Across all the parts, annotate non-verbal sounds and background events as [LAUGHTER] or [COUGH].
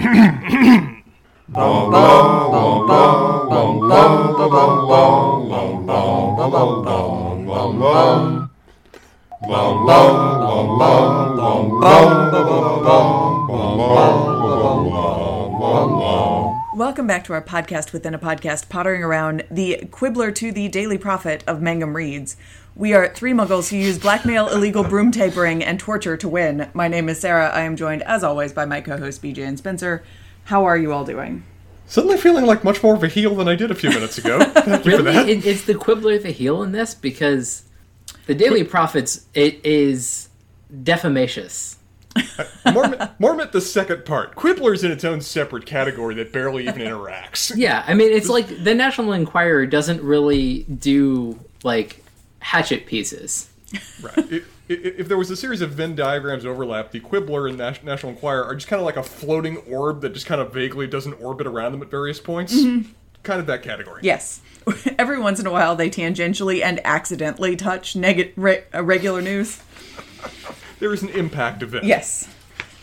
[COUGHS] Welcome back to our podcast within a podcast, pottering around the Quibbler to the Daily Prophet of Mangum Reads. We are three muggles who use blackmail, [LAUGHS] illegal broom tapering, and torture to win. My name is Sarah. I am joined, as always, by my co host BJ and Spencer. How are you all doing? Suddenly feeling like much more of a heel than I did a few minutes ago. [LAUGHS] Thank you for that. It, it's the Quibbler the heel in this because the Daily Prophets it is defamatious. More, more meant the second part. Quibbler's in its own separate category that barely even interacts. [LAUGHS] Yeah, I mean it's like the National Enquirer doesn't really do like hatchet pieces. Right. If, if if there was a series of Venn diagrams overlap, the Quibbler and National Enquirer are just kind of like a floating orb that just kind of vaguely doesn't orbit around them at various points. Kind of that category. Yes. [LAUGHS] Every once in a while, they tangentially and accidentally touch neg- re- uh, regular news. There is an impact event. Yes.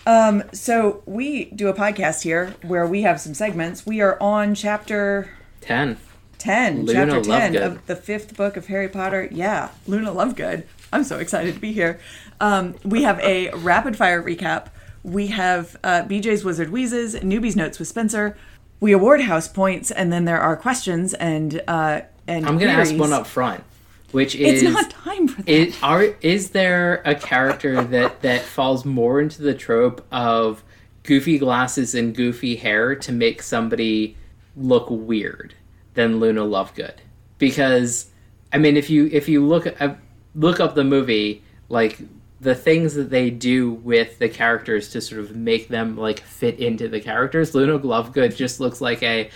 Um, so we do a podcast here where we have some segments. We are on chapter Ten. 10, Luna chapter 10 Lovegood. of the fifth book of Harry Potter. Yeah, Luna Lovegood. I'm so excited to be here. Um, we have a rapid fire recap. We have uh, BJ's Wizard Wheezes, Newbie's Notes with Spencer. We award house points, and then there are questions and uh, and I'm gonna ask one up front, which is It's not time for that. Is, are, is there a character that, that falls more into the trope of goofy glasses and goofy hair to make somebody look weird than Luna Lovegood? Because I mean, if you if you look uh, look up the movie, like the things that they do with the characters to sort of make them like fit into the characters, Luna Lovegood just looks like a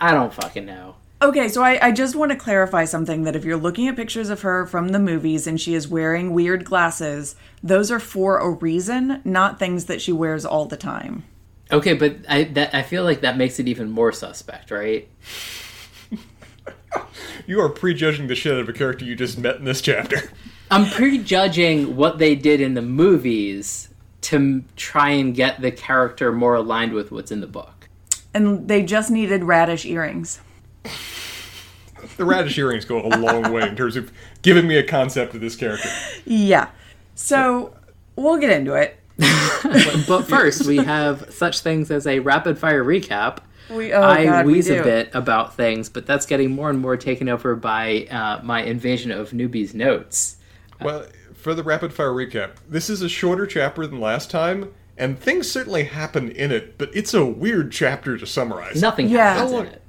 I don't fucking know. Okay, so I, I just want to clarify something that if you're looking at pictures of her from the movies and she is wearing weird glasses, those are for a reason, not things that she wears all the time. Okay, but I that I feel like that makes it even more suspect, right? You are prejudging the shit out of a character you just met in this chapter. I'm prejudging what they did in the movies to m- try and get the character more aligned with what's in the book. And they just needed radish earrings. The radish earrings go a long way in terms of giving me a concept of this character. Yeah. So we'll get into it. But first, we have such things as a rapid fire recap. We oh I god, wheeze do. a bit about things, but that's getting more and more taken over by uh, my invasion of newbies notes. Well, for the rapid fire recap, this is a shorter chapter than last time, and things certainly happen in it, but it's a weird chapter to summarize. Nothing Yeah. happens in it.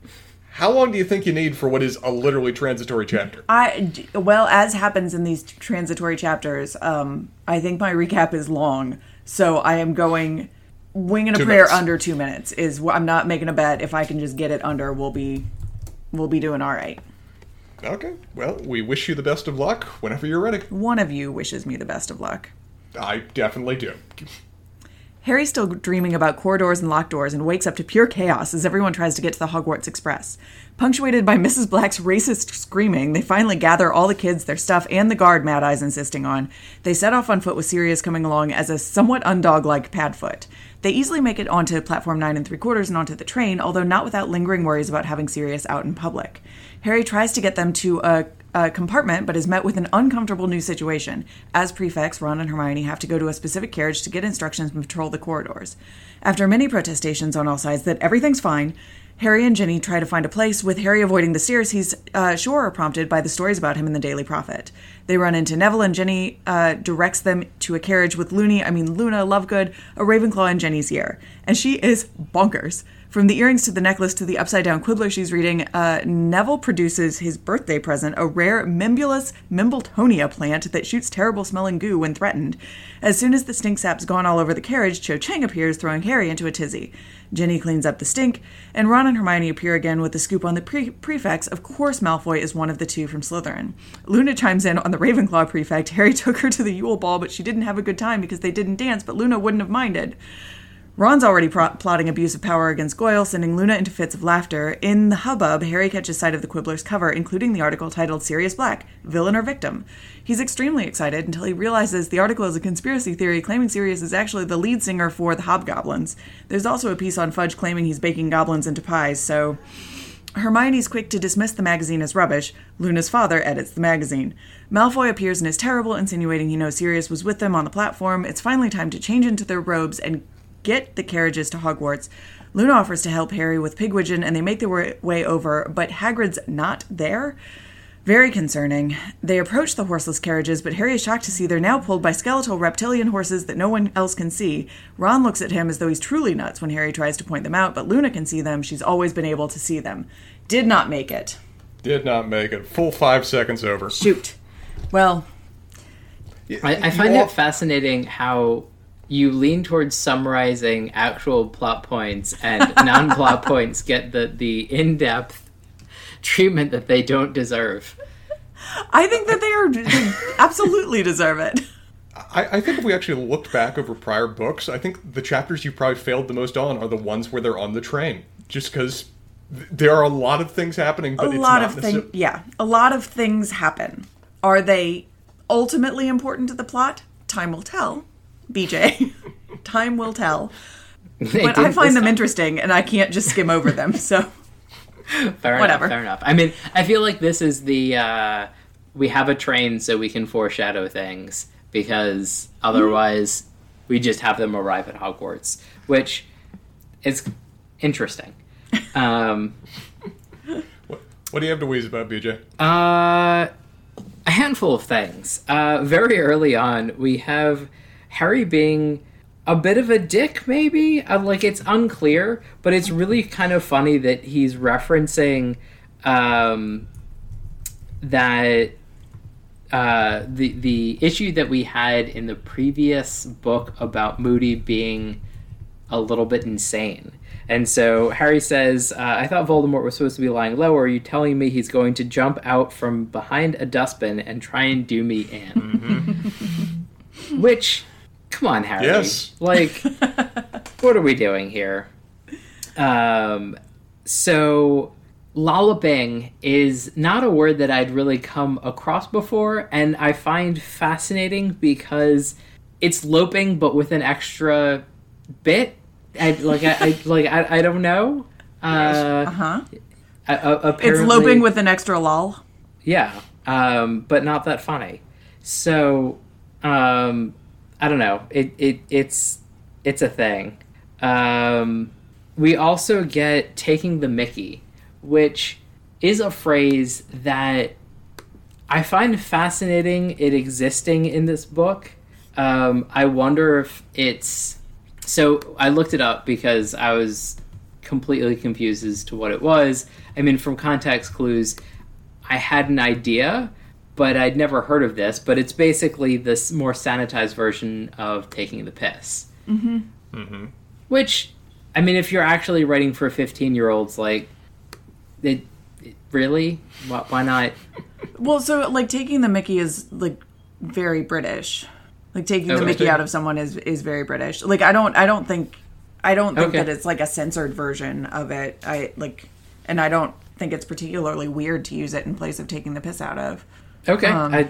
How long do you think you need for what is a literally transitory chapter? I well, as happens in these transitory chapters, um, I think my recap is long, so I am going winging a Two prayer minutes. under two minutes. Is I'm not making a bet. If I can just get it under, we'll be we'll be doing all right. Okay, well, we wish you the best of luck whenever you're ready. One of you wishes me the best of luck. I definitely do. Harry's still dreaming about corridors and locked doors and wakes up to pure chaos as everyone tries to get to the Hogwarts Express. Punctuated by [LAUGHS] Mrs. Black's racist screaming, they finally gather all the kids, their stuff, and the guard Mad Eye's insisting on. They set off on foot with Sirius coming along as a somewhat undog-like Padfoot. They easily make it onto platform nine and three quarters and onto the train, although not without lingering worries about having Sirius out in public. Harry tries to get them to a a compartment, but is met with an uncomfortable new situation. As prefects, Ron and Hermione have to go to a specific carriage to get instructions and patrol the corridors. After many protestations on all sides that everything's fine, Harry and Ginny try to find a place, with Harry avoiding the stares he's uh, sure are prompted by the stories about him in the Daily Prophet. They run into Neville, and Ginny uh, directs them to a carriage with Loony, I mean Luna Lovegood, a Ravenclaw in Ginny's year. And she is bonkers. From the earrings to the necklace to the upside down quibbler she's reading, uh, Neville produces his birthday present, a rare Mimbulus Mimbletonia plant that shoots terrible smelling goo when threatened. As soon as the stink sap's gone all over the carriage, Cho Chang appears, throwing Harry into a tizzy. Ginny cleans up the stink, and Ron and Hermione appear again with the scoop on the pre- prefects. Of course, Malfoy is one of the two from Slytherin. Luna chimes in on the Ravenclaw prefect. Harry [LAUGHS] took her to the Yule Ball, but she didn't have a good time because they didn't dance, but Luna wouldn't have minded. Ron's already pro- plotting abuse of power against Goyle, sending Luna into fits of laughter. In the hubbub, Harry catches sight of the Quibbler's cover, including the article titled Sirius Black Villain or Victim. He's extremely excited until he realizes the article is a conspiracy theory claiming Sirius is actually the lead singer for the Hobgoblins. There's also a piece on Fudge claiming he's baking goblins into pies, so. Hermione's quick to dismiss the magazine as rubbish. Luna's father edits the magazine. Malfoy appears and is terrible, insinuating he knows Sirius was with them on the platform. It's finally time to change into their robes and get the carriages to Hogwarts. Luna offers to help Harry with Pigwidgeon, and they make their way over, but Hagrid's not there. Very concerning. They approach the horseless carriages, but Harry is shocked to see they're now pulled by skeletal reptilian horses that no one else can see. Ron looks at him as though he's truly nuts when Harry tries to point them out, but Luna can see them. She's always been able to see them. Did not make it. Did not make it. Full five seconds over. Shoot. Well, I, I find all- it fascinating how you lean towards summarizing actual plot points and [LAUGHS] non-plot points get the, the in-depth treatment that they don't deserve. I think that they are they absolutely deserve it. I, I think if we actually looked back over prior books, I think the chapters you probably failed the most on are the ones where they're on the train. Just because th- there are a lot of things happening, but a it's lot not of necessar- things yeah a lot of things happen are they ultimately important to the plot time will tell bj [LAUGHS] time will tell [LAUGHS] They but i find them time. interesting and i can't just skim over them so [LAUGHS] Fair Whatever. enough. Fair enough. I mean, I feel like this is the uh, we have a train so we can foreshadow things because otherwise we just have them arrive at Hogwarts, which is interesting. Um, What, what do you have to wheeze about, BJ? uh, a handful of things. Uh, very early on, we have Harry being a bit of a dick, maybe. Uh, like it's unclear, but it's really kind of funny that he's referencing um, that uh, the the issue that we had in the previous book about Moody being a little bit insane. And so Harry says, uh, I thought Voldemort was supposed to be lying low. Are you telling me he's going to jump out from behind a dustbin and try and do me in? [LAUGHS] Which, come on, Harry. Yes. Like, [LAUGHS] what are we doing here? Um, so, lolloping is not a word that I'd really come across before, and I find fascinating because it's loping, but with an extra bit. I like I, I like I, I don't know. Uh, uh-huh I- I- it's apparently- loping with an extra lol yeah, um, but not that funny. So, um, I don't know. It, it it's it's a thing. Um, we also get taking the Mickey, which is a phrase that I find fascinating. It existing in this book. Um, I wonder if it's so. I looked it up because I was completely confused as to what it was. I mean, from context clues, I had an idea, but I'd never heard of this. But it's basically this more sanitized version of taking the piss. Mm-hmm. Mm-hmm. Which, I mean, if you're actually writing for 15 year olds, like, it, it- really, why, why not? well so like taking the mickey is like very british like taking the Okay. mickey out of someone is is very british like i don't i don't think i don't think Okay. that it's like a censored version of it i like and i don't think it's particularly weird to use it in place of taking the piss out of Okay, Um, I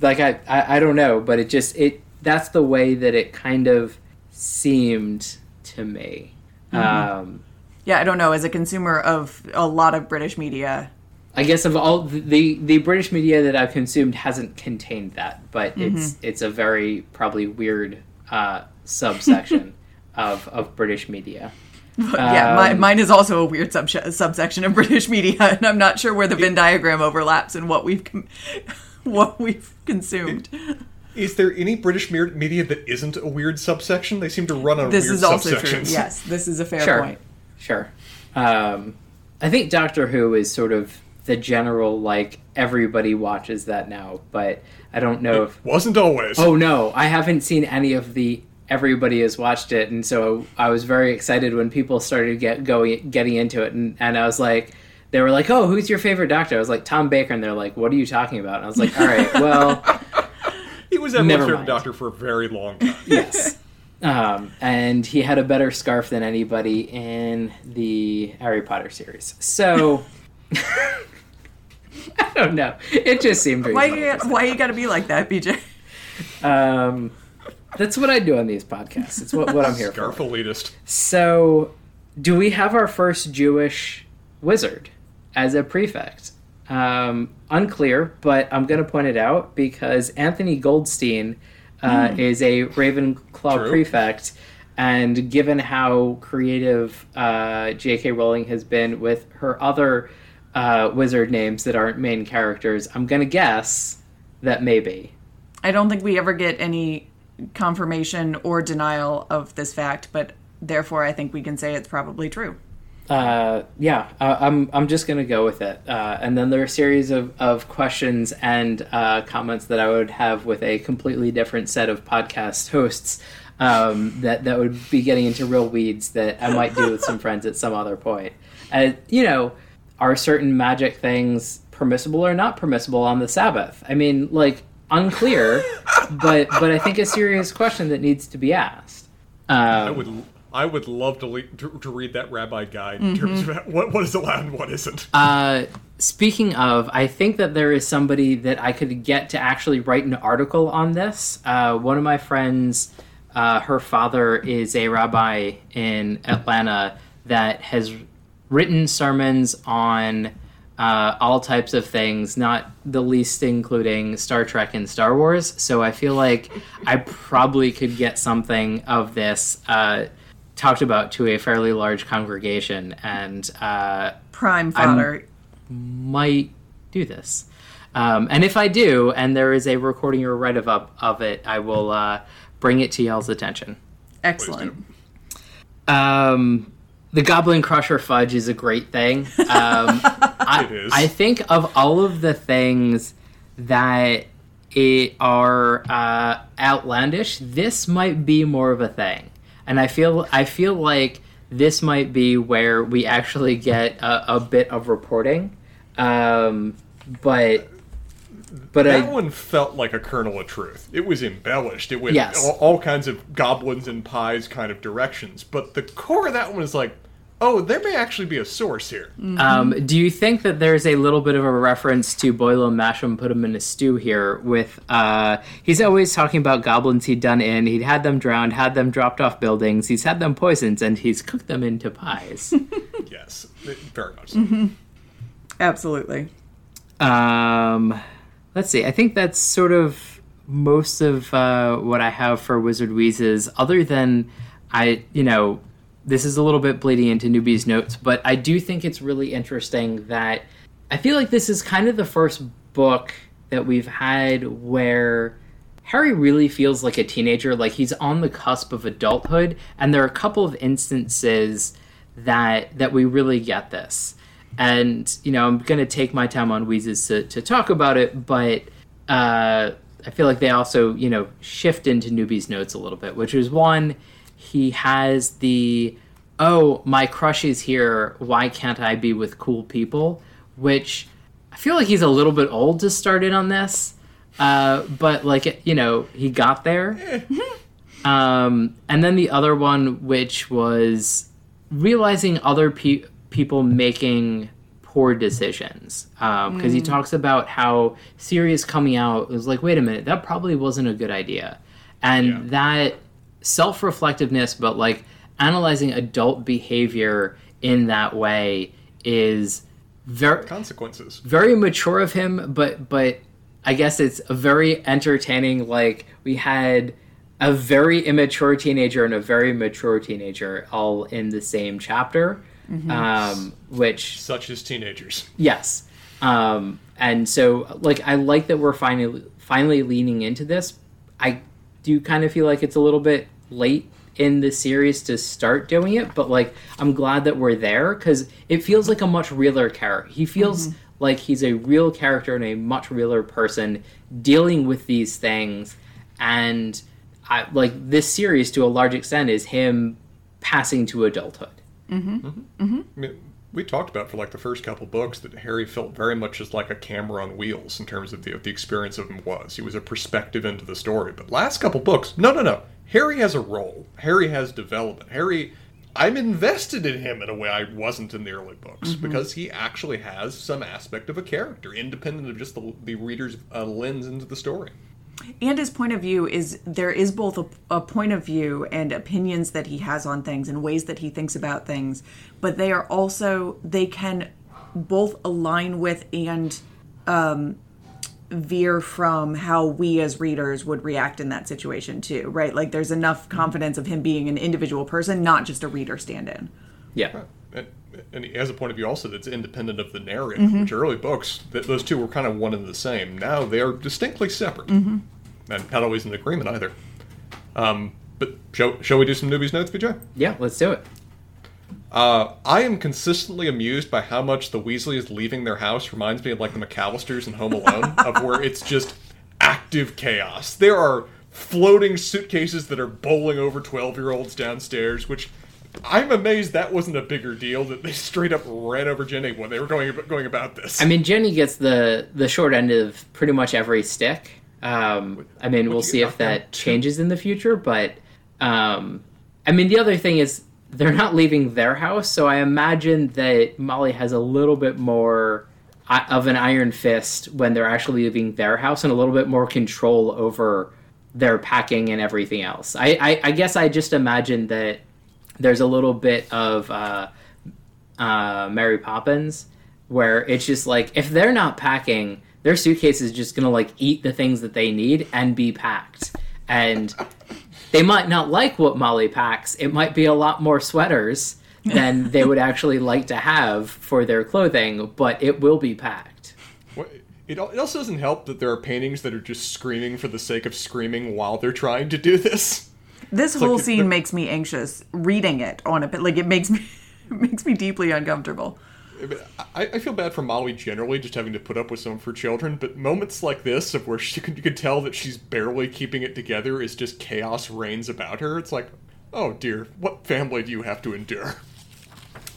like I, I I don't know, but it just it that's the way that it kind of seemed to me. Um, yeah i don't know as a consumer of a lot of british media I guess of all the the British media that I've consumed hasn't contained that, but it's it's a very probably weird uh, subsection [LAUGHS] of of British media. [LAUGHS] yeah, my, Um, mine is also a weird sub- subsection of [LAUGHS] British media, and I'm not sure where the Venn diagram overlaps and what we've com- [LAUGHS] what we've consumed. Is there any British media that isn't a weird subsection? They seem to run on This weird is also true. Yes, this is a fair Sure. point. Sure. Um, I think Doctor Who is sort of the general like everybody watches that now, but I don't know if Wasn't always. Oh no, I haven't seen any of the everybody has watched it and so I was very excited when people started get going getting into it and, and I was like they were like, "Oh, who's your favorite doctor?" I was like, "Tom Baker." And they're like, "What are you talking about?" And I was like, "All right, well, [LAUGHS] he was everyone's Never favorite doctor for a very long time. [LAUGHS] yes." Um, and he had a better scarf than anybody in the Harry Potter series. So [LAUGHS] I don't know. It just seemed Why you, why you gotta be like that, BJ? Um, that's what I do on these podcasts. It's what, what I'm here Scarf for. elitist. So, do we have our first Jewish wizard as a prefect? Um, unclear, but I'm going to point it out because Anthony Goldstein uh, is a Ravenclaw True. prefect. And given how creative uh, J.K. Rowling has been with her other uh, wizard names that aren't main characters, I'm going to guess that maybe. I don't think we ever get any confirmation or denial of this fact, but therefore I think we can say it's probably true. Uh, yeah, uh, I'm I'm just gonna go with it. Uh, and then there are a series of, of questions and uh, comments that I would have with a completely different set of podcast hosts um, that that would be getting into real weeds that I might do with some [LAUGHS] friends at some other point. You know, are certain magic things permissible or not permissible on the Sabbath? I mean, like unclear, but but I think a serious question that needs to be asked. Um, I would I would love to, le- to to read that rabbi guide in terms of [LAUGHS] what what is allowed and what isn't. Uh, speaking of, I think that there is somebody that I could get to actually write an article on this. Uh, one of my friends, uh, her father is a rabbi in Atlanta that has written sermons on uh, all types of things, not the least including Star Trek and Star Wars. So I feel like I probably could get something of this uh, talked about to a fairly large congregation and uh, Prime fodder. might do this. Um, and if I do, and there is a recording or write up of it, I will uh, bring it to y'all's attention. Excellent. Um, the Goblin Crusher fudge is a great thing. Um, [LAUGHS] I, It is. I think of all of the things that it are uh, outlandish, this might be more of a thing, and I feel I feel like this might be where we actually get a, a bit of reporting. Um, but but That I one felt like a kernel of truth. It was embellished. It went Yes. all, all kinds of goblins and pies kind of directions. But the core of that one is like, oh, there may actually be a source here. Um, do you think that there's a little bit of a reference to boil him, mash boil 'em, mash 'em, put 'em in a stew here? With uh, he's always talking about goblins he'd done in, he'd had them drowned, had them dropped off buildings, he's had them poisoned, and he's cooked them into pies. [LAUGHS] Yes, very much so. Absolutely. um, let's see. I think that's sort of most of uh, what I have for Wizard Wheezes. Other than I, you know, this is a little bit bleeding into newbies notes, but I do think it's really interesting that I feel like this is kind of the first book that we've had where Harry really feels like a teenager, like he's on the cusp of adulthood, and there are a couple of instances that that we really get this. And you know, I'm gonna take my time on Wheezes to, to talk about it, but uh, I feel like they also, you know, shift into newbies notes a little bit, which is one, he has the oh, my crush is here, why can't I be with cool people? Which I feel like he's a little bit old to start in on this. Uh, but like you know, he got there. [LAUGHS] Um, and then the other one, which was realizing other pe- people making poor decisions, um, because he mm. talks about how Sirius coming out was like, wait a minute, that probably wasn't a good idea, and Yeah. that self-reflectiveness, but like analyzing adult behavior in that way is very Consequences. very mature of him, but but I guess it's a very entertaining. Like we had a very immature teenager and a very mature teenager all in the same chapter, um, which Such as teenagers. yes, um, and so like I like that we're finally finally leaning into this. I do kind of feel like it's a little bit late in the series to start doing it, but like I'm glad that we're there because it feels like a much realer character. He feels like he's a real character and a much realer person dealing with these things, and I like this series to a large extent is him passing to adulthood. Mm-hmm. Mm-hmm. Mm-hmm. I mean, we talked about for like the first couple books that Harry felt very much as like a camera on wheels in terms of the, the experience of him was. He was a perspective into the story. But last couple books, no, no, no. Harry has a role. Harry has development. Harry, I'm invested in him in a way I wasn't in the early books because he actually has some aspect of a character, independent of just the, the reader's uh, lens into the story. And his point of view is there is both a, a point of view and opinions that he has on things and ways that he thinks about things, but they are also, they can both align with and um, veer from how we as readers would react in that situation too, right? Like there's enough confidence of him being an individual person, not just a reader stand in. Yeah. And, and he has a point of view also that's independent of the narrative, which early books, th- those two were kind of one and the same. Now they are distinctly separate. And not always in agreement either. Um, but shall, shall we do some newbies notes, BJ? Yeah, let's do it. Uh, I am consistently amused by how much the Weasleys leaving their house reminds me of like the McCallisters in Home Alone, of where [LAUGHS] it's just active chaos. There are floating suitcases that are bowling over 12 year olds downstairs, which I'm amazed that wasn't a bigger deal that they [LAUGHS] straight up ran over Ginny when they were going going about this. I mean, Ginny gets the the short end of pretty much every stick. Um, I mean, we'll see if down? that changes in the future, but um, I mean, the other thing is they're not leaving their house, so I imagine that Molly has a little bit more of an iron fist when they're actually leaving their house and a little bit more control over their packing and everything else. I, I, I guess I just imagine that there's a little bit of uh, uh, Mary Poppins, where it's just like if they're not packing, their suitcase is just gonna like eat the things that they need and be packed. And they might not like what Molly packs. It might be a lot more sweaters than [LAUGHS] they would actually like to have for their clothing, but it will be packed. What- It, al- it also doesn't help that there are paintings that are just screaming for the sake of screaming while they're trying to do this. This like whole the- scene makes me anxious reading it on a bit. like it makes me [LAUGHS] it makes me deeply uncomfortable. I, I feel bad for Molly generally, just having to put up with some of her children. But moments like this, of where she can, you can tell that she's barely keeping it together, is just chaos reigns about her. It's like, oh dear, what family do you have to endure?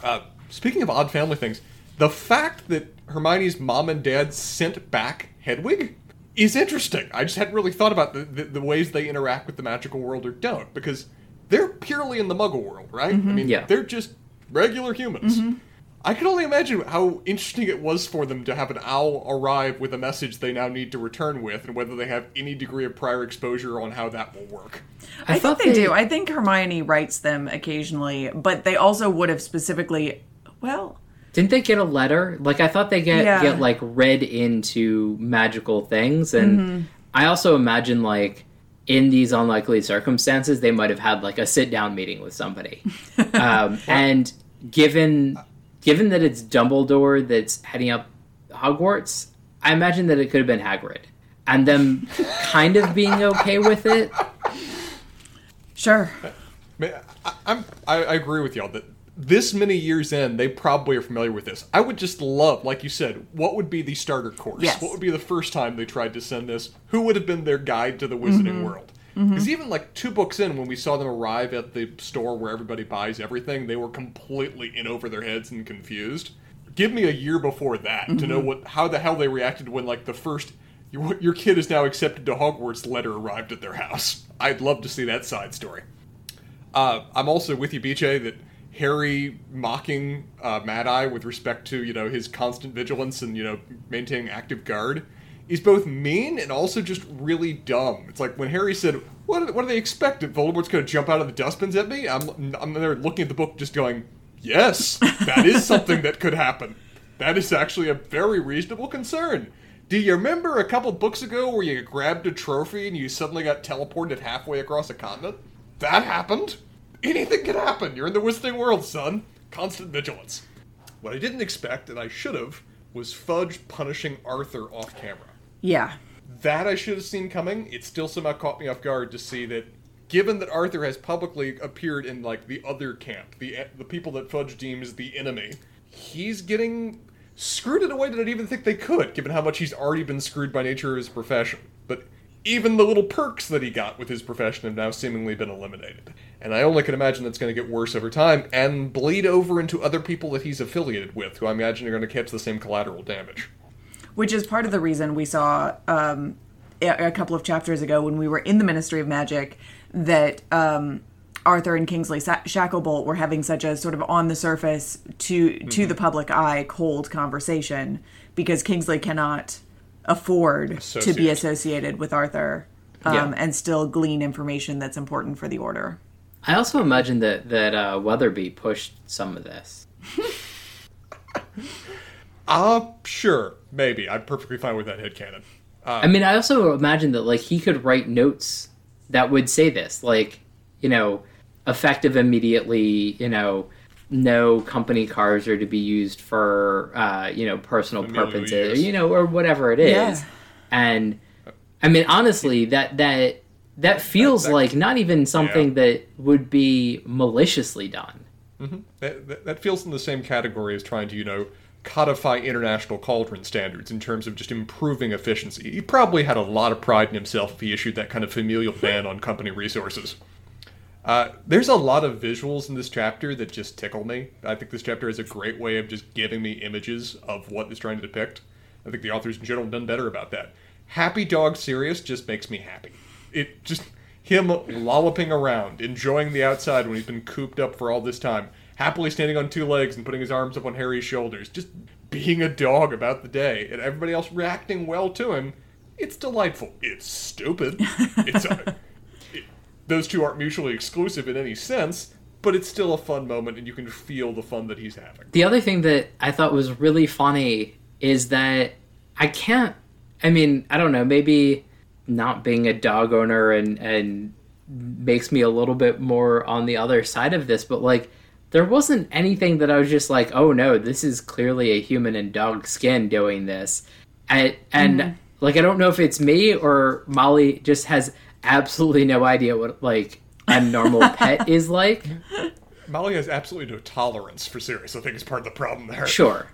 Uh, speaking of odd family things, the fact that Hermione's mom and dad sent back Hedwig is interesting. I just hadn't really thought about the, the, the ways they interact with the magical world or don't, because they're purely in the Muggle world, right? Mm-hmm. I mean, Yeah. they're just regular humans. Mm-hmm. I can only imagine how interesting it was for them to have an owl arrive with a message they now need to return with, and whether they have any degree of prior exposure on how that will work. I, thought think they, they- do. I think Hermione writes them occasionally, but they also would have specifically. Well, Didn't they get a letter? Like I thought they get Yeah. get like read into magical things, and I also imagine like in these unlikely circumstances, they might have had like a sit down meeting with somebody. [LAUGHS] um, and given given that it's Dumbledore that's heading up Hogwarts, I imagine that it could have been Hagrid, and them [LAUGHS] kind of being okay with it. sure. Man, I, I'm, I, I agree with y'all that this many years in, they probably are familiar with this. I would just love, like you said, what would be the starter course? Yes. What would be the first time they tried to send this? Who would have been their guide to the wizarding world? Because even like two books in, when we saw them arrive at the store where everybody buys everything, they were completely in over their heads and confused. Give me a year before that to know what how the hell they reacted when like the first your, your kid is now accepted to Hogwarts letter arrived at their house. I'd love to see that side story. Uh, I'm also with you, BJ, that Harry mocking uh, Mad Eye with respect to you know his constant vigilance and you know maintaining active guard is both mean and also just really dumb. It's like when Harry said, "What? What do they expect? That Voldemort's going to jump out of the dustbins at me?" I'm I'm there looking at the book, just going, "Yes, that is something that could happen. That is actually a very reasonable concern." Do you remember a couple books ago where you grabbed a trophy and you suddenly got teleported halfway across a continent? That happened. Anything can happen. You're in the Wizarding World, son. Constant vigilance. What I didn't expect, and I should have, was Fudge punishing Arthur off camera. Yeah. That I should have seen coming. It still somehow caught me off guard to see that, given that Arthur has publicly appeared in like the other camp, the the people that Fudge deems the enemy, he's getting screwed in a way that I didn't even think they could, given how much he's already been screwed by nature of his profession. But even the little perks that he got with his profession have now seemingly been eliminated. And I only can imagine that's going to get worse over time and bleed over into other people that he's affiliated with, who I imagine are going to catch the same collateral damage. which is part of the reason we saw um, a, a couple of chapters ago when we were in the Ministry of Magic that um, Arthur and Kingsley Shacklebolt were having such a sort of on the surface to to the public eye cold conversation because Kingsley cannot afford to be associated with Arthur um, Yeah. and still glean information that's important for the order. I also imagine that that uh, Weatherby pushed some of this. [LAUGHS] Uh, sure, maybe. I'm perfectly fine with that head headcanon. I mean, I also imagine that like he could write notes that would say this, like you know, effective immediately. You know, no company cars are to be used for uh, you know personal Familial purposes, use. you know, or whatever it is. Yeah. And I mean, honestly, that that that feels That- that- like not even something that would be maliciously done. That, that, that feels in the same category as trying to, you know, codify international cauldron standards in terms of just improving efficiency. He probably had a lot of pride in himself if he issued that kind of familial ban on company resources. Uh, there's a lot of visuals in this chapter that just tickle me. I think this chapter is a great way of just giving me images of what it's trying to depict. I think the authors in general have done better about that. Happy Dog Sirius just makes me happy. It just him lolloping around, enjoying the outside when he's been cooped up for all this time, happily standing on two legs and putting his arms up on Harry's shoulders, just being a dog about the day, and everybody else reacting well to him. It's delightful. It's stupid. [LAUGHS] It's a, it- those two aren't mutually exclusive in any sense, but it's still a fun moment, and you can feel the fun that he's having. The other thing that I thought was really funny is that I can't. I mean, I don't know. Maybe not being a dog owner and and makes me a little bit more on the other side of this, but like there wasn't anything that I was just like, oh no, this is clearly a human in dog skin doing this. I, and mm-hmm. like I don't know if it's me or Molly just has absolutely no idea what like a normal pet [LAUGHS] is like. Molly has absolutely no tolerance for Sirius. I think is part of the problem there. Sure.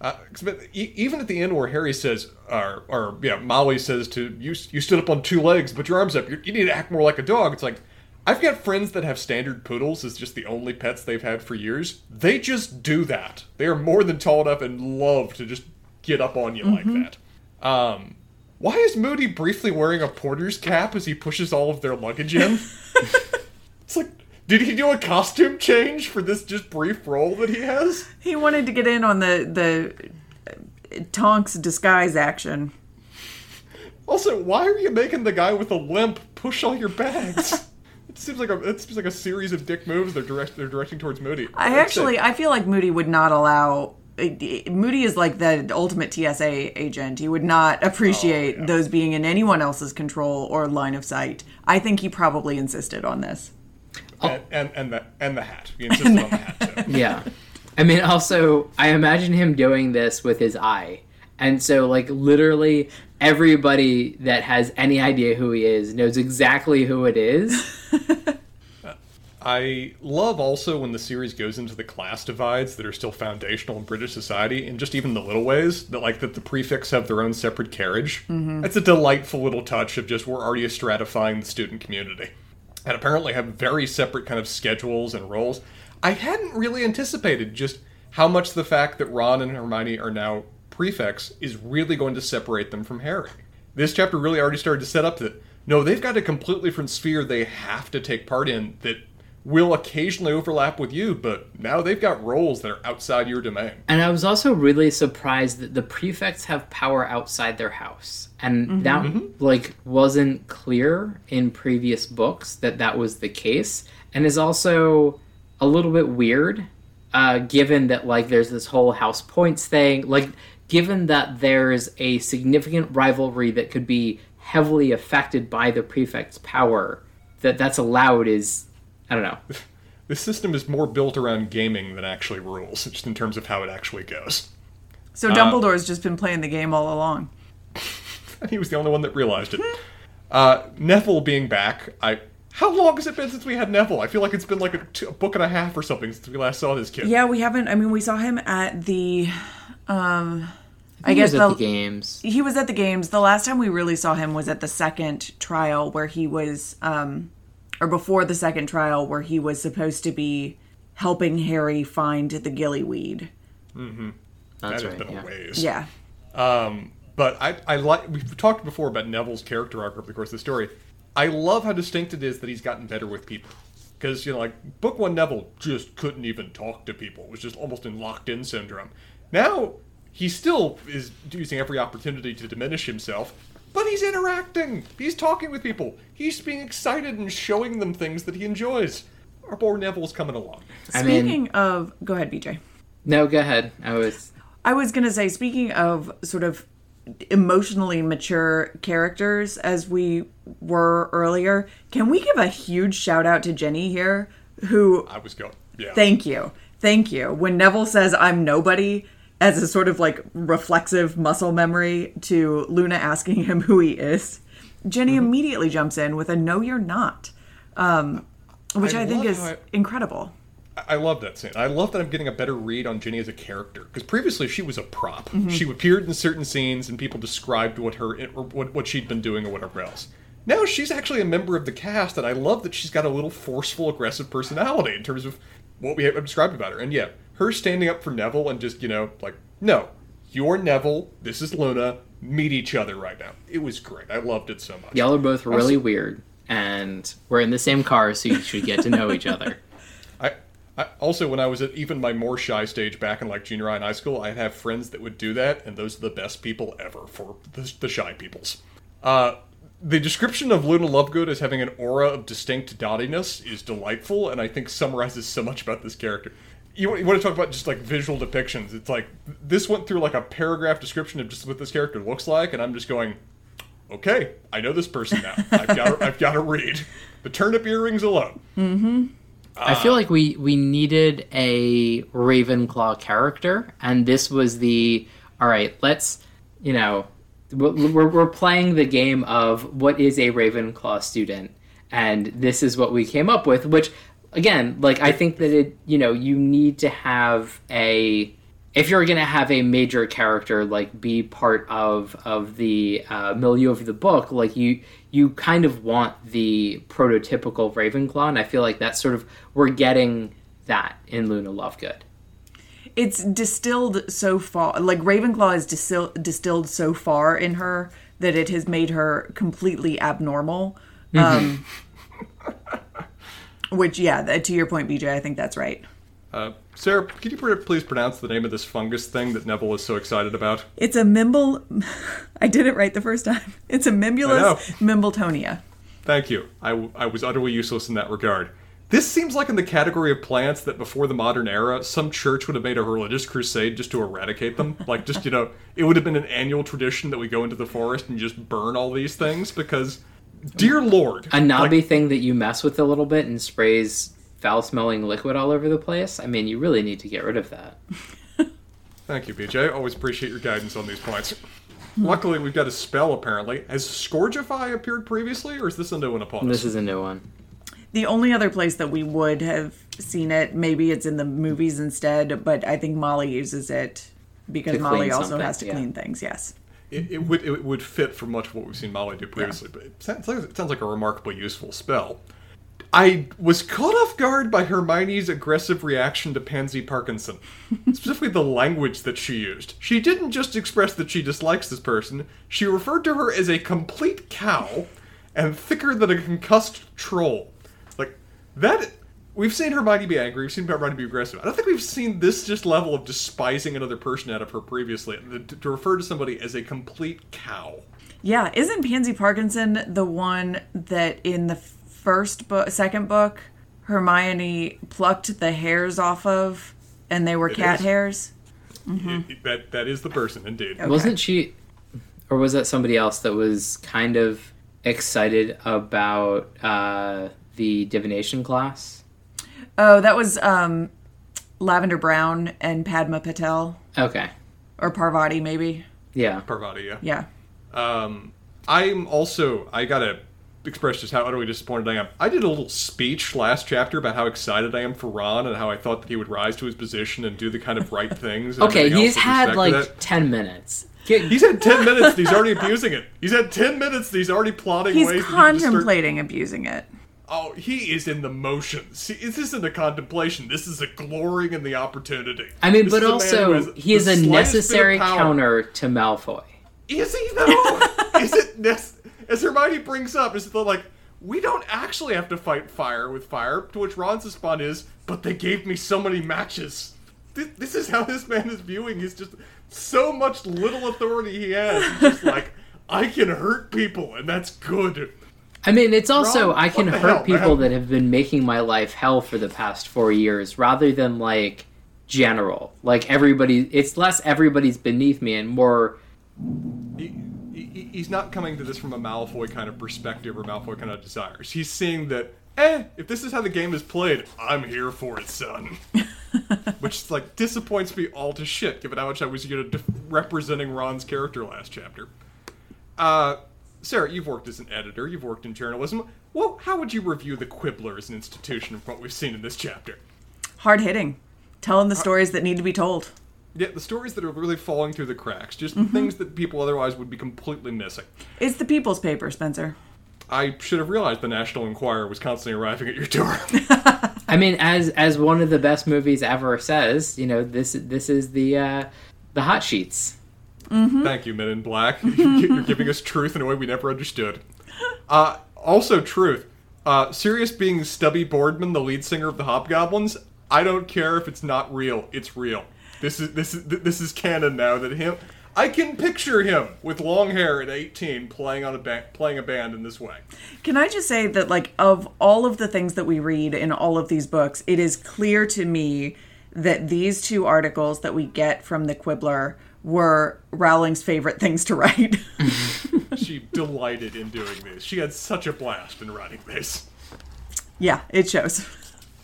Uh, 'cause, but e- even at the end where Harry says, or, or yeah, Molly says to you, you stood up on two legs, but your arms up. You, you need to act more like a dog. It's like I've got friends that have standard poodles as just the only pets they've had for years. They just do that. They are more than tall enough and love to just get up on you like that. Um, why is Moody briefly wearing a porter's cap as he pushes all of their luggage in? [LAUGHS] it's like, did he do a costume change for this just brief role that he has? He wanted to get in on the the Tonks disguise action. Also, why are you making the guy with a limp push all your bags? [LAUGHS] it seems like a it seems like a series of dick moves they're direct they're directing towards Moody. I That's actually, it. I feel like Moody would not allow. Moody is like the ultimate TSA agent. He would not oh, appreciate Oh, yeah. those being in anyone else's control or line of sight. I think he probably insisted on this. and, and and the and the hat. He insisted on the hat too. Yeah. I mean, also, I imagine him doing this with his eye. And so, like, literally everybody that has any idea who he is knows exactly who it is. [LAUGHS] I love also when the series goes into the class divides that are still foundational in British society, and just even the little ways that like that the prefects have their own separate carriage. Mm-hmm. That's a delightful little touch of just we're already stratifying the student community, and apparently have very separate kind of schedules and roles. I hadn't really anticipated just how much the fact that Ron and Hermione are now prefects is really going to separate them from Harry. This chapter really already started to set up that no, they've got a completely different sphere they have to take part in that will occasionally overlap with you, but now they've got roles that are outside your domain. And I was also really surprised that the prefects have power outside their house. And that, like, wasn't clear in previous books that that was the case. And is also a little bit weird, uh, given that, like, there's this whole house points thing. Like, given that there's a significant rivalry that could be heavily affected by the prefect's power, that that's allowed is, I don't know. [LAUGHS] This system is more built around gaming than actually rules, just in terms of how it actually goes. So Dumbledore's just been playing the game all along. [LAUGHS] He was the only one that realized it. Uh, Neville being back, I. How long has it been since we had Neville? I feel like it's been like a, t- a book and a half or something since we last saw this kid. Yeah, we haven't. I mean, we saw him at the. Um, I, He guess was at the, the games. he was at the games. The last time we really saw him was at the second trial where he was, um, or before the second trial where he was supposed to be helping Harry find the gillyweed. that That's has right. been yeah. a ways. Yeah. Um, but I, I like we've talked before about Neville's character arc over the course of the story. I love how distinct it is that he's gotten better with people. Because, you know, like, Book One Neville just couldn't even talk to people. It was just almost in locked in syndrome. Now, he still is using every opportunity to diminish himself, but he's interacting. He's talking with people. He's being excited and showing them things that he enjoys. Our poor Neville's coming along. I mean, Speaking of, go ahead, BJ. no, go ahead. I was. I was gonna say, speaking of sort of emotionally mature characters as we were earlier, can we give a huge shout out to Ginny here, who I was going, yeah. Thank you. Thank you. When Neville says I'm nobody as a sort of like reflexive muscle memory to Luna asking him who he is, Ginny Mm-hmm. immediately jumps in with a no you're not. Um, which I I, think is I- incredible. I love that scene. I love that I'm getting a better read on Ginny as a character because previously she was a prop. Mm-hmm. She appeared in certain scenes and people described what her or what, what she'd been doing or whatever else. Now she's actually a member of the cast, and I love that she's got a little forceful, aggressive personality in terms of what we have described about her. And yeah, her standing up for Neville and just you know like, no, you're Neville. This is Luna. Meet each other right now. It was great. I loved it so much. Y'all are both really weird, and we're in the same car, so you should get to know each other. [LAUGHS] I, I also when I was at even my more shy stage back in like junior high and high school, I'd have friends that would do that, and those are the best people ever for the, the shy peoples. Uh, the description of Luna Lovegood as having an aura of distinct dottiness is delightful, and I think summarizes so much about this character. You, want- you want to talk about just like visual depictions? It's like this went through like a paragraph description of just what this character looks like, and I'm just going, okay, I know this person now. I've got to, [LAUGHS] I've got to read the turnip earrings alone. Mm-hmm. I feel uh, like we we needed a Ravenclaw character, and this was the all right. Let's you know we're we're we're playing the game of what is a Ravenclaw student, and this is what we came up with. Which again, like I think that it you know you need to have a if you're going to have a major character like be part of of the uh, milieu of the book, like you you kind of want the prototypical Ravenclaw, and I feel like that's sort of we're getting that in Luna Lovegood. It's distilled so far, like Ravenclaw is distil- distilled so far in her that it has made her completely abnormal. Um, [LAUGHS] which, yeah, to your point, BJ, I think that's right. Uh, Sarah, could you please pronounce the name of this fungus thing that Neville is so excited about? It's a mimble. [LAUGHS] I did it right the first time. It's a. Mimbulus Mimbletonia. Thank you. I, w- I was utterly useless in that regard. This seems like in the category of plants that before the modern era, some church would have made a religious crusade just to eradicate them. Like, just, you know, it would have been an annual tradition that we go into the forest and just burn all these things because, dear Lord. A knobby thing that you mess with a little bit and sprays foul smelling liquid all over the place. I mean, you really need to get rid of that. [LAUGHS] Thank you, BJ. Always appreciate your guidance on these points. Luckily, we've got a spell, apparently. Has Scourgify appeared previously, or is this a new one upon us? This is a new one. The only other place that we would have seen it, maybe it's in the movies instead, but I think Molly uses it because Molly also something, has to yeah. clean things. Yes. It, it would it would fit for much of what we've seen Molly do previously, but it sounds, like, it sounds like a remarkably useful spell. I was caught off guard by Hermione's aggressive reaction to Pansy Parkinson, [LAUGHS] specifically the language that she used. She didn't just express that she dislikes this person; she referred to her as a complete cow and thicker than a concussed troll. Like that. We've seen Hermione be angry. We've seen Hermione be aggressive. I don't think we've seen this just level of despising another person out of her previously. To, to refer to somebody as a complete cow. Yeah. Isn't Pansy Parkinson the one that in the first book, second book, Hermione plucked the hairs off of and they were cat is. hairs? It- it- that that is the person indeed. Wasn't she, or was that somebody else that was kind of excited about uh, the divination class? Oh, that was um, Lavender Brown and Padma Patil. Okay. Or Parvati, maybe. Yeah. Parvati, yeah. Yeah. Um, I'm also I gotta express just how utterly disappointed I am. I did a little speech last chapter about how excited I am for Ron and how I thought that he would rise to his position and do the kind of right things. and Okay, everything he's else with had respect to like that. 10 minutes. Get, He's had ten minutes. and He's already abusing it. He's had ten minutes. and He's already plotting He's ways. that he can just start- contemplating abusing it. Oh, he is in the motions. See, this isn't a contemplation. This is a glorying in the opportunity. I mean, This but is a man who also, he is a slightest bit of necessary counter to Malfoy. Is he though? [LAUGHS] is it nec- as Hermione brings up? Is it like, we don't actually have to fight fire with fire. To which Ron's response is, but they gave me so many matches. This, this is how this man is viewing. He's just so much little authority he has. He's just [LAUGHS] like, I can hurt people, and that's good. I mean, it's also Ron, I can hurt hell, people man? that have been making my life hell for the past four years, rather than like general. Like everybody, it's less everybody's beneath me and more. he, he, he's not coming to this from a Malfoy kind of perspective or Malfoy kind of desires. He's seeing that, eh, if this is how the game is played, I'm here for it, son. [LAUGHS] Which like disappoints me all to shit, given how much I was good at def- representing Ron's character last chapter. Uh, Sarah, you've worked as an editor, you've worked in journalism. Well, how would you review the Quibbler as an institution from what we've seen in this chapter? Hard hitting, telling the stories that need to be told. Yeah, the stories that are really falling through the cracks, just things that people otherwise would be completely missing. It's the people's paper, Spencer. I should have realized the National Enquirer was constantly arriving at your door. [LAUGHS] I mean, as as one of the best movies ever says, you know, this this is the uh, the hot sheets. Thank you, Men in Black. [LAUGHS] You're giving us truth in a way we never understood. Uh, also, truth. Uh, Sirius being Stubby Boardman, the lead singer of the Hobgoblins. I don't care if it's not real. It's real. This is this is this is canon now. That him, I can picture him with long hair at 18 playing on a ba- playing a band in this way. Can I just say that, like, of all of the things that we read in all of these books, it is clear to me that these two articles that we get from the Quibbler were Rowling's favorite things to write. [LAUGHS] She delighted in doing this. She had such a blast in writing this. yeah, it shows.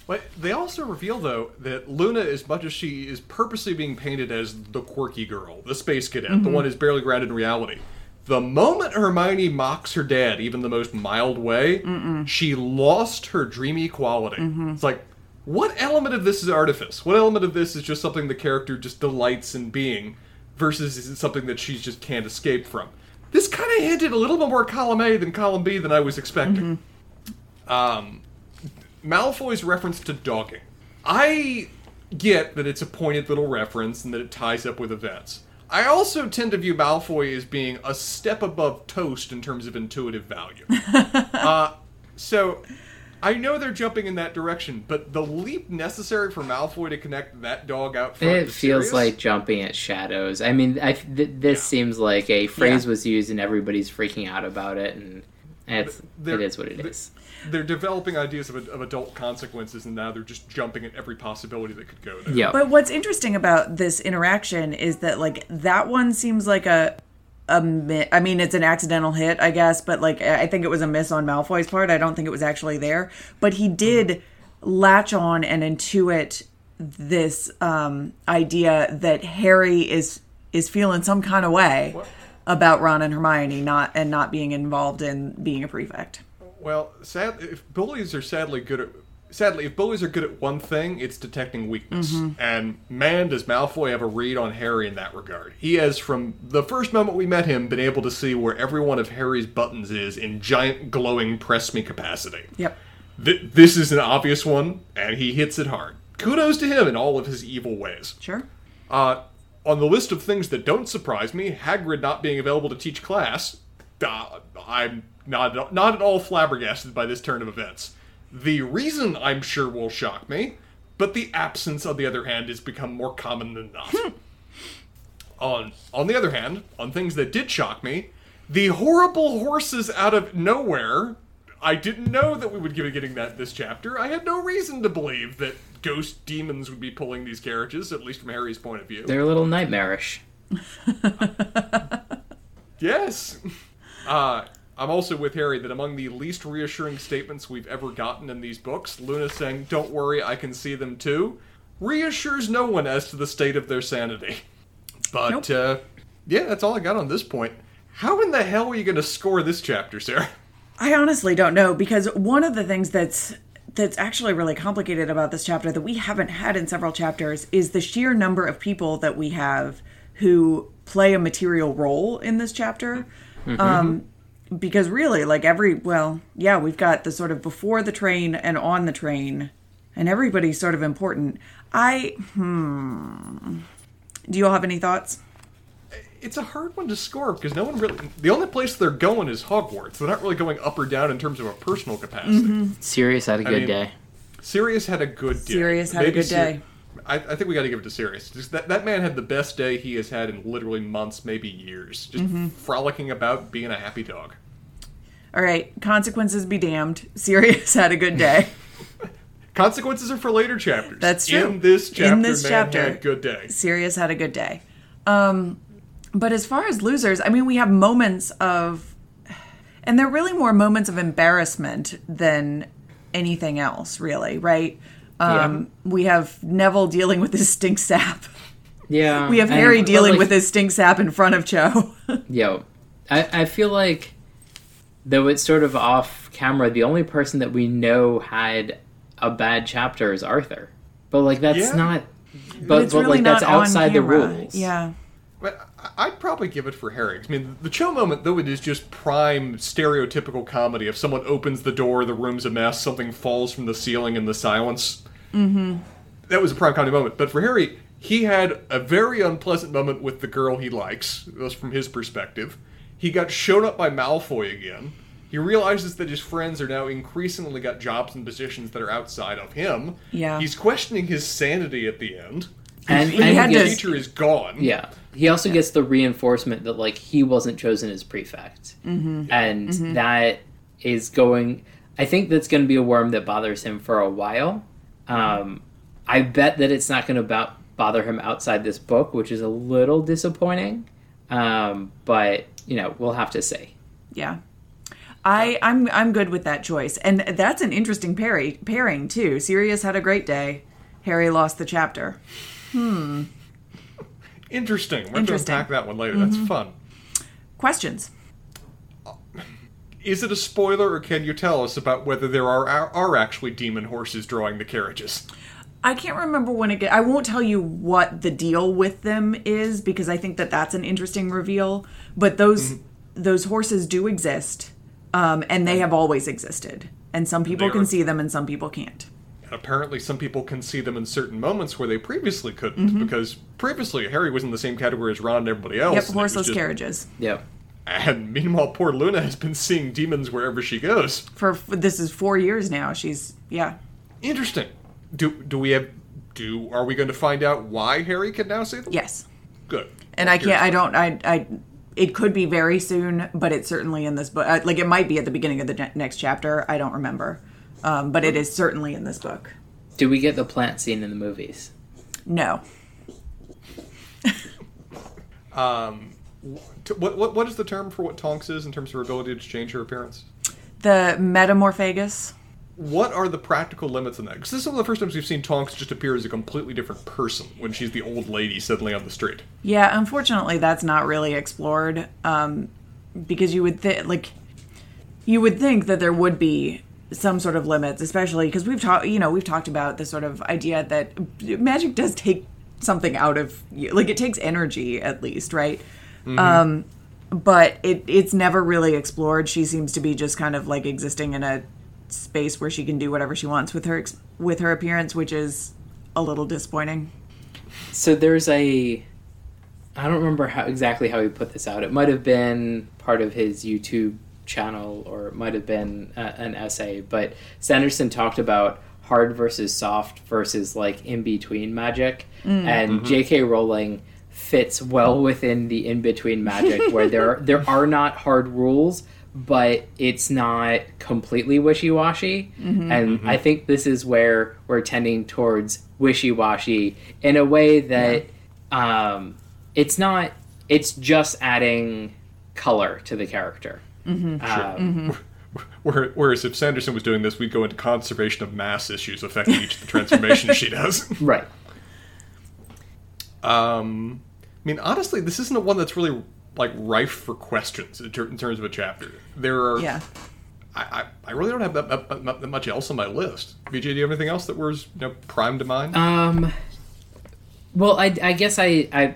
But they also reveal, though, that Luna, as much as she is purposely being painted as the quirky girl, the space cadet, the mm-hmm. one who's barely grounded in reality, the moment Hermione mocks her dad, even the most mild way, she lost her dreamy quality. Mm-hmm. It's like, what element of this is artifice? What element of this is just something the character just delights in being, versus is it something that she just can't escape from? This kind of hinted a little bit more column A than column B than I was expecting. Um, Malfoy's reference to dogging. I get that it's a pointed little reference and that it ties up with events. I also tend to view Malfoy as being a step above Toast in terms of intuitive value. [LAUGHS] uh, so, I know they're jumping in that direction, but the leap necessary for Malfoy to connect that dog out front It feels Sirius- like jumping at shadows. I mean, I, th- this seems like a phrase was used and everybody's freaking out about it, and it's, They're- it is what it they're- They're developing ideas of, of adult consequences, and now they're just jumping at every possibility that could go there. Yeah. But what's interesting about this interaction is that like that one seems like a a mi- I mean it's an accidental hit I guess but like I think it was a miss on Malfoy's part. I don't think it was actually there. But he did latch on and intuit this um idea that Harry is is feeling some kind of way about Ron and Hermione not and not being involved in being a prefect. Well, sad, if bullies are sadly good at sadly if bullies are good at one thing, it's detecting weakness. And man, does Malfoy have a read on Harry in that regard. He has, from the first moment we met him, been able to see where every one of Harry's buttons is in giant glowing press me capacity. Yep. Th- this is an obvious one, and he hits it hard. Kudos to him in all of his evil ways. Sure. Uh, on the list of things that don't surprise me, Hagrid not being available to teach class, uh, I'm not not at all flabbergasted by this turn of events. The reason I'm sure will shock me, but the absence, on the other hand, has become more common than not. on on the other hand, on things that did shock me, the horrible horses out of nowhere. I didn't know that we would be getting that this chapter. I had no reason to believe that ghost demons would be pulling these carriages, at least from Harry's point of view. They're a little nightmarish. [LAUGHS] Yes. Uh, I'm also with Harry that among the least reassuring statements we've ever gotten in these books, Luna saying, Don't worry, I can see them too, reassures no one as to the state of their sanity. But, Nope. uh, yeah, that's all I got on this point. How in the hell are you going to score this chapter, Sarah? I honestly don't know because one of the things that's that's actually really complicated about this chapter that we haven't had in several chapters is the sheer number of people that we have who play a material role in this chapter. Um, because really, like every well, yeah, we've got the sort of before the train and on the train, and everybody's sort of important. I hmm. Do you all have any thoughts? it's a hard one to score because no one really. The only place they're going is Hogwarts. They're not really going up or down in terms of a personal capacity. Sirius had a good mean, day. Sirius had a good day. Sirius had a good Sir- day. I, I think we got to give it to Sirius. Just that that man had the best day he has had in literally months, maybe years. Just Mm-hmm. frolicking about, being a happy dog. All right, consequences be damned. Sirius [LAUGHS] had a good day. [LAUGHS] Consequences are for later chapters. That's true. In this chapter, In this chapter. had good day. Sirius had a good day. Um, but as far as losers, I mean, we have moments of, and they're really more moments of embarrassment than anything else, really, right? Um, We have Neville dealing with his stink sap. Yeah. We have Harry but, dealing like, with his stink sap in front of Cho. [LAUGHS] Yo, I, I feel like, though it's sort of off camera, the only person that we know had a bad chapter is Arthur. But like that's Yeah. not. But, it's but really like that's not on outside the rules. Yeah. But I- I'd probably give it for Harry. I mean, the Cho moment, though it is just prime stereotypical comedy. If someone opens the door, the room's a mess, something falls from the ceiling in the silence. Mm-hmm. That was a prime comedy moment. But for Harry, he had a very unpleasant moment with the girl he likes. That was from his perspective. He got shown up by Malfoy again. He realizes that his friends are now increasingly got jobs and positions that are outside of him. Yeah. He's questioning his sanity at the end. And, He and had he The to- teacher is gone. Yeah. He also gets the reinforcement that like he wasn't chosen as prefect, mm-hmm. and that is going. I think that's going to be a worm that bothers him for a while. Um, I bet that it's not going to bo- bother him outside this book, which is a little disappointing. Um, but you know, we'll have to see. Yeah. I, I'm I'm good with that choice. And that's an interesting pairing pairing too. Sirius had a great day. Harry lost the chapter. Hmm. Interesting. We're going to Interesting. unpack that one later. That's fun. Questions. Is it a spoiler, or can you tell us about whether there are are, are actually demon horses drawing the carriages? I can't remember when it get, I won't tell you what the deal with them is because I think that that's an interesting reveal, but those those horses do exist. Um, and they have always existed. And some people They can are- see them and some people can't. And apparently, some people can see them in certain moments where they previously couldn't, because previously Harry was in the same category as Ron and everybody else. Yep, and horseless just- carriages. Yep. And meanwhile, poor Luna has been seeing demons wherever she goes. For for- this is 4 years now. She's yeah. Interesting. Do do we have? Do are we going to find out why Harry can now see them? Yes. Good. and I can't. I don't. I. I. It could be very soon, but it's certainly in this book. uh, Like it might be at the beginning of the ne- next chapter. I don't remember, um, but it is certainly in this book. Do we get the plant scene in the movies? No, T- [LAUGHS] What, what what is the term for what Tonks is in terms of her ability to change her appearance? the Metamorphmagus. What are the practical limits on that? Because this is one of the first times we've seen Tonks just appear as a completely different person when she's the old lady suddenly on the street. Yeah, unfortunately, that's not really explored um, because you would think like you would think that there would be some sort of limits, especially because we've talked. You know, we've talked about the sort of idea that magic does take something out of you, like it takes energy at least, right? Mm-hmm. Um, but it it's never really explored. She seems to be just kind of like existing in a space where she can do whatever she wants with her ex- with her appearance, which is a little disappointing. So there's a I don't remember how exactly how he put this out. It might have been part of his YouTube channel or it might have been a, an essay, but Sanderson talked about hard versus soft versus like in between magic mm. and mm-hmm. JK Rowling fits well within the in between magic where there are, there are not hard rules but it's not completely wishy-washy. And i think this is where we're tending towards wishy-washy in a way that um, it's not it's just adding color to the character. Um, Where- Whereas if Sanderson was doing this, we'd go into conservation of mass issues affecting each of the transformations [LAUGHS] she does. right Um, I mean, honestly, this isn't a one that's really like rife for questions in, ter- in terms of a chapter. There are, Yeah. I, I, I really don't have that, that, that, that much else on my list. BJ, do you have anything else that was you know, prime to mind? um well i, I guess I, I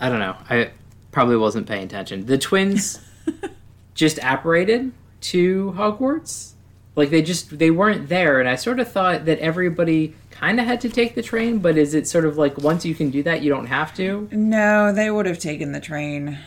i don't know i probably wasn't paying attention the twins [LAUGHS] just apparated to hogwarts Like they just they weren't there, and I sort of thought that everybody kind of had to take the train. But is it sort of like once you can do that, you don't have to? No, they would have taken the train.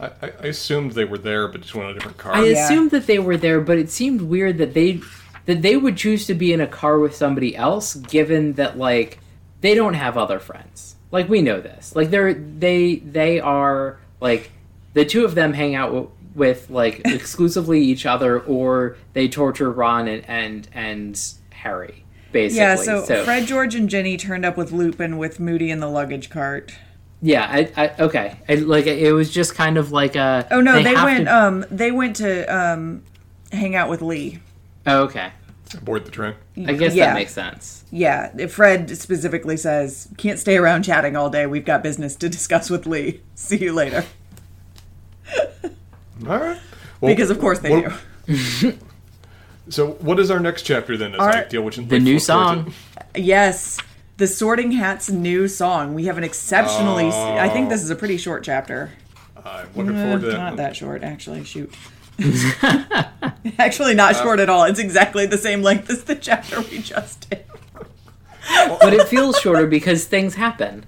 I, I I assumed they were there, but just went on a different car. I Yeah. assumed that they were there, but it seemed weird that they that they would choose to be in a car with somebody else, given that like they don't have other friends. Like we know this. Like they're they they are like the two of them hang out w- with like [LAUGHS] exclusively each other, or they torture Ron and and and Harry. Basically, Yeah, so, Fred, George, and Ginny turned up with Lupin with Moody in the luggage cart. yeah, I, I okay, I, like it was just kind of like a. Oh no, they, have went. to- Um, they went to um, hang out with Lee. oh, okay, Aboard the train. I guess Yeah. that makes sense. Yeah, Fred specifically says, "Can't stay around chatting all day. We've got business to discuss with Lee. [LAUGHS] See you later." [LAUGHS] All right. Well, Because of course they what- [LAUGHS] [LAUGHS] do. So, what is our next chapter then? As Our- I deal with The new song. Yes, the Sorting Hat's new song. We have an exceptionally. I think this is a pretty short chapter. I'm looking Uh, forward to that. not that short, actually. Shoot. [LAUGHS] actually, not short at all. It's exactly the same length as the chapter we just did. But it feels shorter because things happen.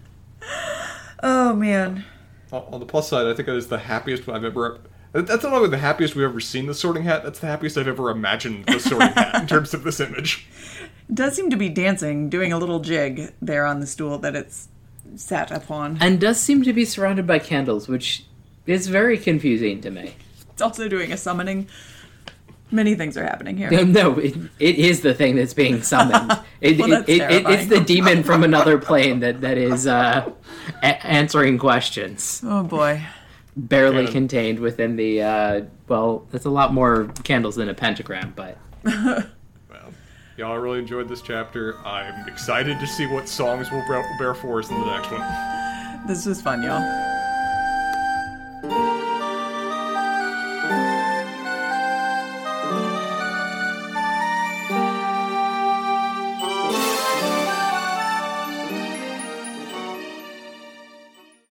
Oh man. On on the plus side, I think that is the happiest I've ever. That's not only the happiest we've ever seen the Sorting Hat. That's the happiest I've ever imagined the Sorting Hat in terms of this image. It [LAUGHS] does seem to be dancing, doing a little jig there on the stool that it's sat upon. and does seem to be surrounded by candles, which is very confusing to me. It's also doing a summoning. Many things are happening here. No, no it, it is the thing that's being summoned. [LAUGHS] It, Well, that's it, it, it- it's the demon from [LAUGHS] another plane that, that is uh, a- answering questions. Oh boy. Barely Yeah. contained within the, uh, well, that's a lot more candles than a pentagram, but [LAUGHS] Well, y'all really enjoyed this chapter. I'm excited to see what songs will bear bear for us in the next one. This was fun, y'all.